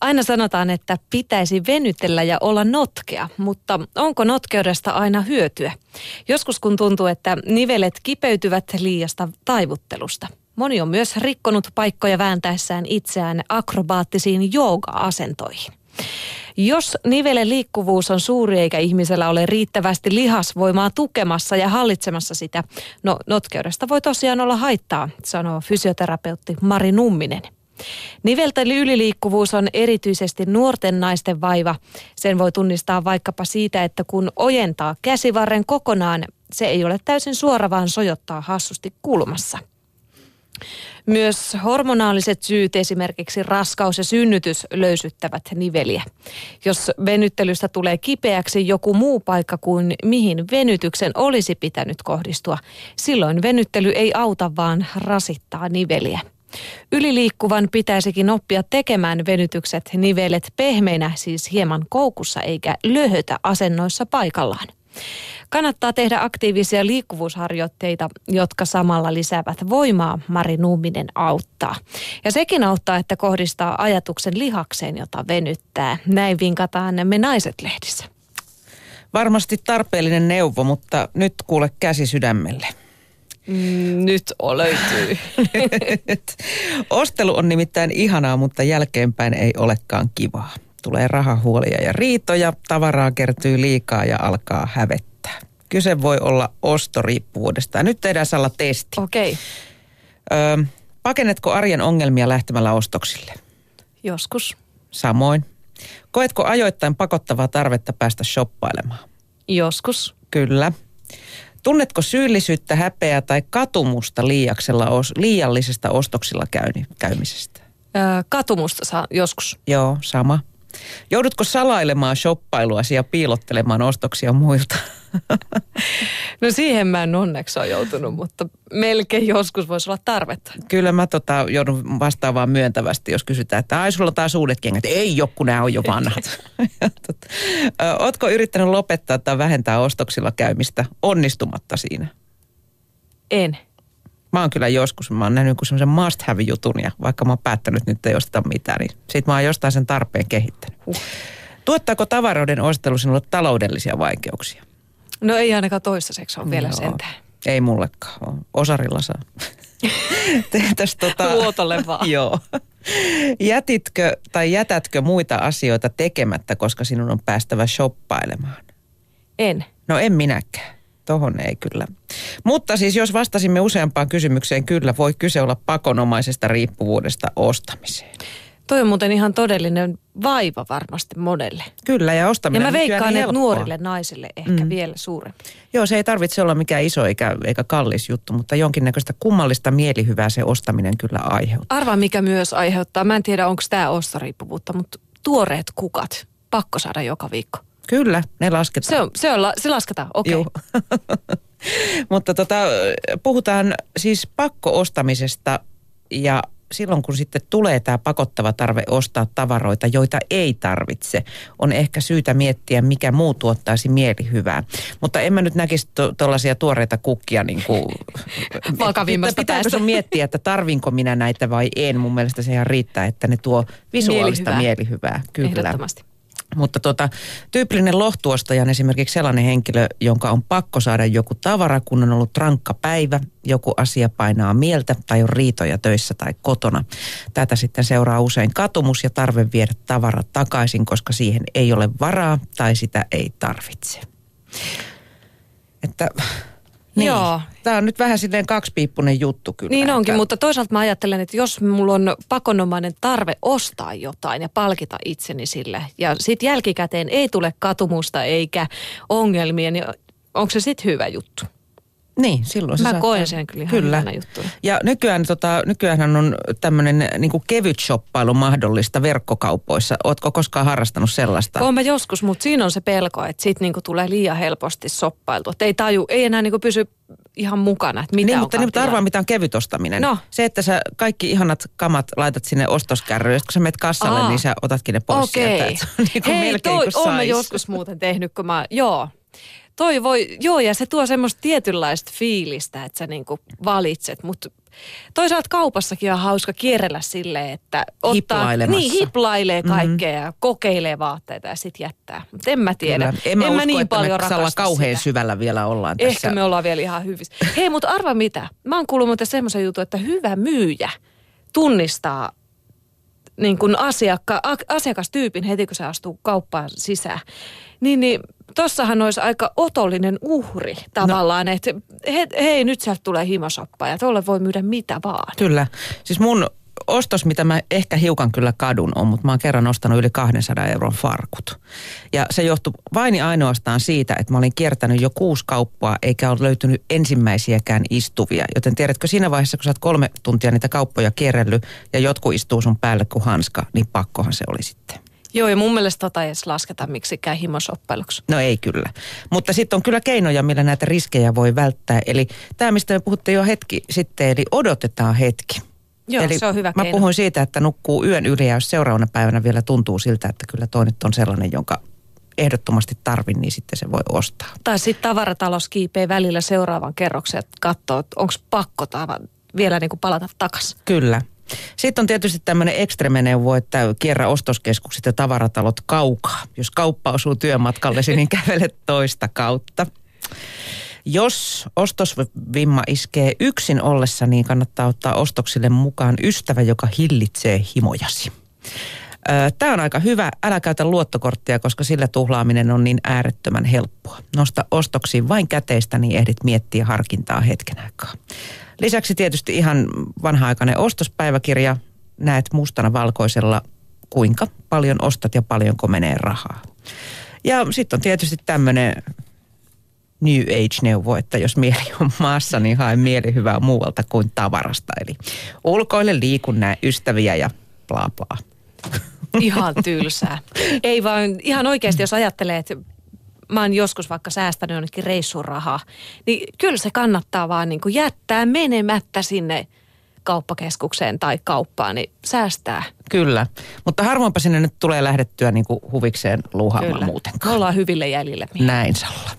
Aina sanotaan, että pitäisi venytellä ja olla notkea, mutta onko notkeudesta aina hyötyä? Joskus kun tuntuu, että nivelet kipeytyvät liiasta taivuttelusta. Moni on myös rikkonut paikkoja vääntäessään itseään akrobaattisiin jooga-asentoihin. Jos nivelen liikkuvuus on suuri eikä ihmisellä ole riittävästi lihasvoimaa tukemassa ja hallitsemassa sitä, no notkeudesta voi tosiaan olla haittaa, sanoo fysioterapeutti Mari Numminen. Nivelten yliliikkuvuus on erityisesti nuorten naisten vaiva. Sen voi tunnistaa vaikkapa siitä, että kun ojentaa käsivarren kokonaan, se ei ole täysin suora, vaan sojottaa hassusti kulmassa. Myös hormonaaliset syyt, esimerkiksi raskaus ja synnytys, löysyttävät niveliä. Jos venyttelystä tulee kipeäksi joku muu paikka kuin mihin venytyksen olisi pitänyt kohdistua, silloin venyttely ei auta, vaan rasittaa niveliä. Yliliikkuvan pitäisikin oppia tekemään venytykset nivelet pehmeinä, siis hieman koukussa eikä löhötä asennoissa paikallaan. Kannattaa tehdä aktiivisia liikkuvuusharjoitteita, jotka samalla lisäävät voimaa, Mari Nuuminen auttaa. Ja sekin auttaa, että kohdistaa ajatuksen lihakseen, jota venyttää. Näin vinkataan me naiset lehdissä. Varmasti tarpeellinen neuvo, mutta nyt kuule käsi sydämelle. Mm, nyt löytyy. Ostelu on nimittäin ihanaa, mutta jälkeenpäin ei olekaan kivaa. Tulee rahahuolia ja riitoja, tavaraa kertyy liikaa ja alkaa hävettää. Kyse voi olla ostoriippuvuudesta. nyt tehdään Salla testi. Okei. Okay. pakennetko arjen ongelmia lähtemällä ostoksille? Joskus. Samoin. Koetko ajoittain pakottavaa tarvetta päästä shoppailemaan? Joskus. Kyllä. Tunnetko syyllisyyttä, häpeää tai katumusta liiaksella, liiallisesta ostoksilla käymisestä? Öö, katumusta saa joskus. Joo, sama. Joudutko salailemaan shoppailuasi ja piilottelemaan ostoksia muilta? No siihen mä en onneksi ole joutunut, mutta melkein joskus voisi olla tarvetta. Kyllä mä tota, joudun vastaavaan myöntävästi, jos kysytään, että ai sulla taas uudet kengät. Ei joku, nämä on jo vanhat. Ootko yrittänyt lopettaa tai vähentää ostoksilla käymistä onnistumatta siinä? En. Mä oon kyllä joskus, mä oon nähnyt joku semmoisen must have jutun ja vaikka mä oon päättänyt nyt ei osteta mitään, niin sit mä oon jostain sen tarpeen kehittänyt. Uh. Tuottaako tavaroiden ostelu sinulle taloudellisia vaikeuksia? No ei ainakaan toistaiseksi ole vielä sentään. Ei mullekaan. Osarilla saa. Tehtäis tota... Luotolle vaan. Joo. Jätitkö tai jätätkö muita asioita tekemättä, koska sinun on päästävä shoppailemaan? En. No en minäkään. Tohon ei kyllä. Mutta siis jos vastasimme useampaan kysymykseen, kyllä voi kyse olla pakonomaisesta riippuvuudesta ostamiseen. Toi on muuten ihan todellinen vaiva varmasti monelle. Kyllä, ja ostaminen Ja mä veikkaan, että nuorille naisille ehkä mm. vielä suurempi. Joo, se ei tarvitse olla mikään iso eikä, eikä kallis juttu, mutta jonkinnäköistä kummallista mielihyvää se ostaminen kyllä aiheuttaa. Arvaa, mikä myös aiheuttaa. Mä en tiedä, onko tämä ostoriippuvuutta, mutta tuoreet kukat. Pakko saada joka viikko. Kyllä, ne lasketaan. Se, on, se, on, se lasketaan, okei. Okay. mutta tota, puhutaan siis pakko-ostamisesta ja silloin kun sitten tulee tämä pakottava tarve ostaa tavaroita, joita ei tarvitse, on ehkä syytä miettiä, mikä muu tuottaisi mielihyvää. Mutta en mä nyt näkisi tuollaisia to- tuoreita kukkia niin kuin... Vakavimmasta Pitääkö sun miettiä, että tarvinko minä näitä vai en? Mun mielestä se ihan riittää, että ne tuo visuaalista mielihyvää. mielihyvää. Kyllä. Ehdottomasti. Mutta tota, tyypillinen lohtuostaja on esimerkiksi sellainen henkilö, jonka on pakko saada joku tavara, kun on ollut rankka päivä, joku asia painaa mieltä tai on riitoja töissä tai kotona. Tätä sitten seuraa usein katumus ja tarve viedä tavara takaisin, koska siihen ei ole varaa tai sitä ei tarvitse. Että niin. Joo. Tämä on nyt vähän silleen kaksipiippunen juttu kyllä. Niin onkin, että... mutta toisaalta mä ajattelen, että jos mulla on pakonomainen tarve ostaa jotain ja palkita itseni sille, ja sitten jälkikäteen ei tule katumusta eikä ongelmia, niin onko se sitten hyvä juttu? Niin, silloin se Mä koen sen kyllä ihan kyllä. juttu. Ja nykyään, tota, nykyään on tämmöinen niin kevyt shoppailu mahdollista verkkokaupoissa. Ootko koskaan harrastanut sellaista? Oon mä joskus, mutta siinä on se pelko, että sit niinku tulee liian helposti shoppailtu. Että ei taju, ei enää niinku pysy ihan mukana, että mitä niin, mutta, niin, mutta arvaa, mitä on kevyt ostaminen. No. Se, että sä kaikki ihanat kamat laitat sinne ostoskärryyn, ja kun sä menet kassalle, Aa. niin sä otatkin ne pois okay. sieltä. Että se on niin Hei, toi, oon mä joskus muuten tehnyt, kun mä, joo, Toi voi, joo, ja se tuo semmoista tietynlaista fiilistä, että sä niinku valitset, mutta toisaalta kaupassakin on hauska kierrellä silleen, että ottaa, niin, hiplailee mhm. kaikkea mm-hmm. ja kokeilee vaatteita ja sitten jättää. Mutta en mä tiedä. Kyllä. En mä, en usko, niin että paljon me kauhean sitä. syvällä vielä ollaan Ehkä tässä. Ehkä me ollaan vielä ihan hyvissä. Hei, mutta arva mitä? Mä oon kuullut muuten semmoisen jutun, että hyvä myyjä tunnistaa niin kuin asiakka, asiakastyypin heti, kun se astuu kauppaan sisään. Niin, niin tossahan olisi aika otollinen uhri tavallaan, no. että he, hei nyt sieltä tulee himosoppa ja tuolle voi myydä mitä vaan. Kyllä. Siis mun ostos, mitä mä ehkä hiukan kyllä kadun on, mutta mä oon kerran ostanut yli 200 euron farkut. Ja se johtui vain ainoastaan siitä, että mä olin kiertänyt jo kuusi kauppaa, eikä ole löytynyt ensimmäisiäkään istuvia. Joten tiedätkö, siinä vaiheessa, kun sä oot kolme tuntia niitä kauppoja kierrellyt ja jotkut istuu sun päälle kuin hanska, niin pakkohan se oli sitten. Joo, ja mun mielestä tota ei edes lasketa miksikään himosoppailuksi. No ei kyllä. Mutta sitten on kyllä keinoja, millä näitä riskejä voi välttää. Eli tämä, mistä me puhutte jo hetki sitten, eli odotetaan hetki. Joo, Eli se on hyvä Mä keino. puhuin siitä, että nukkuu yön yli ja jos seuraavana päivänä vielä tuntuu siltä, että kyllä toi nyt on sellainen, jonka ehdottomasti tarvin, niin sitten se voi ostaa. Tai sitten tavaratalous kiipee välillä seuraavan kerroksen, että katsoo, että onko pakko tava, vielä niin kuin palata takaisin. Kyllä. Sitten on tietysti tämmöinen ekstremeneuvo, että kierrä ostoskeskukset ja tavaratalot kaukaa. Jos kauppa osuu työmatkallesi, niin kävelet toista kautta. Jos ostosvimma iskee yksin ollessa, niin kannattaa ottaa ostoksille mukaan ystävä, joka hillitsee himojasi. Tämä on aika hyvä. Älä käytä luottokorttia, koska sillä tuhlaaminen on niin äärettömän helppoa. Nosta ostoksiin vain käteistä, niin ehdit miettiä harkintaa hetken aikaa. Lisäksi tietysti ihan vanha-aikainen ostospäiväkirja. Näet mustana valkoisella, kuinka paljon ostat ja paljonko menee rahaa. Ja sitten on tietysti tämmöinen New Age-neuvo, että jos mieli on maassa, niin hae mieli hyvää muualta kuin tavarasta. Eli ulkoille liikun näe ystäviä ja bla bla. Ihan tylsää. Ei vaan ihan oikeasti, jos ajattelee, että mä oon joskus vaikka säästänyt jonnekin reissurahaa, niin kyllä se kannattaa vaan niin kuin jättää menemättä sinne kauppakeskukseen tai kauppaan, niin säästää. Kyllä, mutta harvoinpa sinne nyt tulee lähdettyä niin kuin huvikseen luuhaamaan muutenkaan. Me ollaan hyville jäljille. Näin Salla.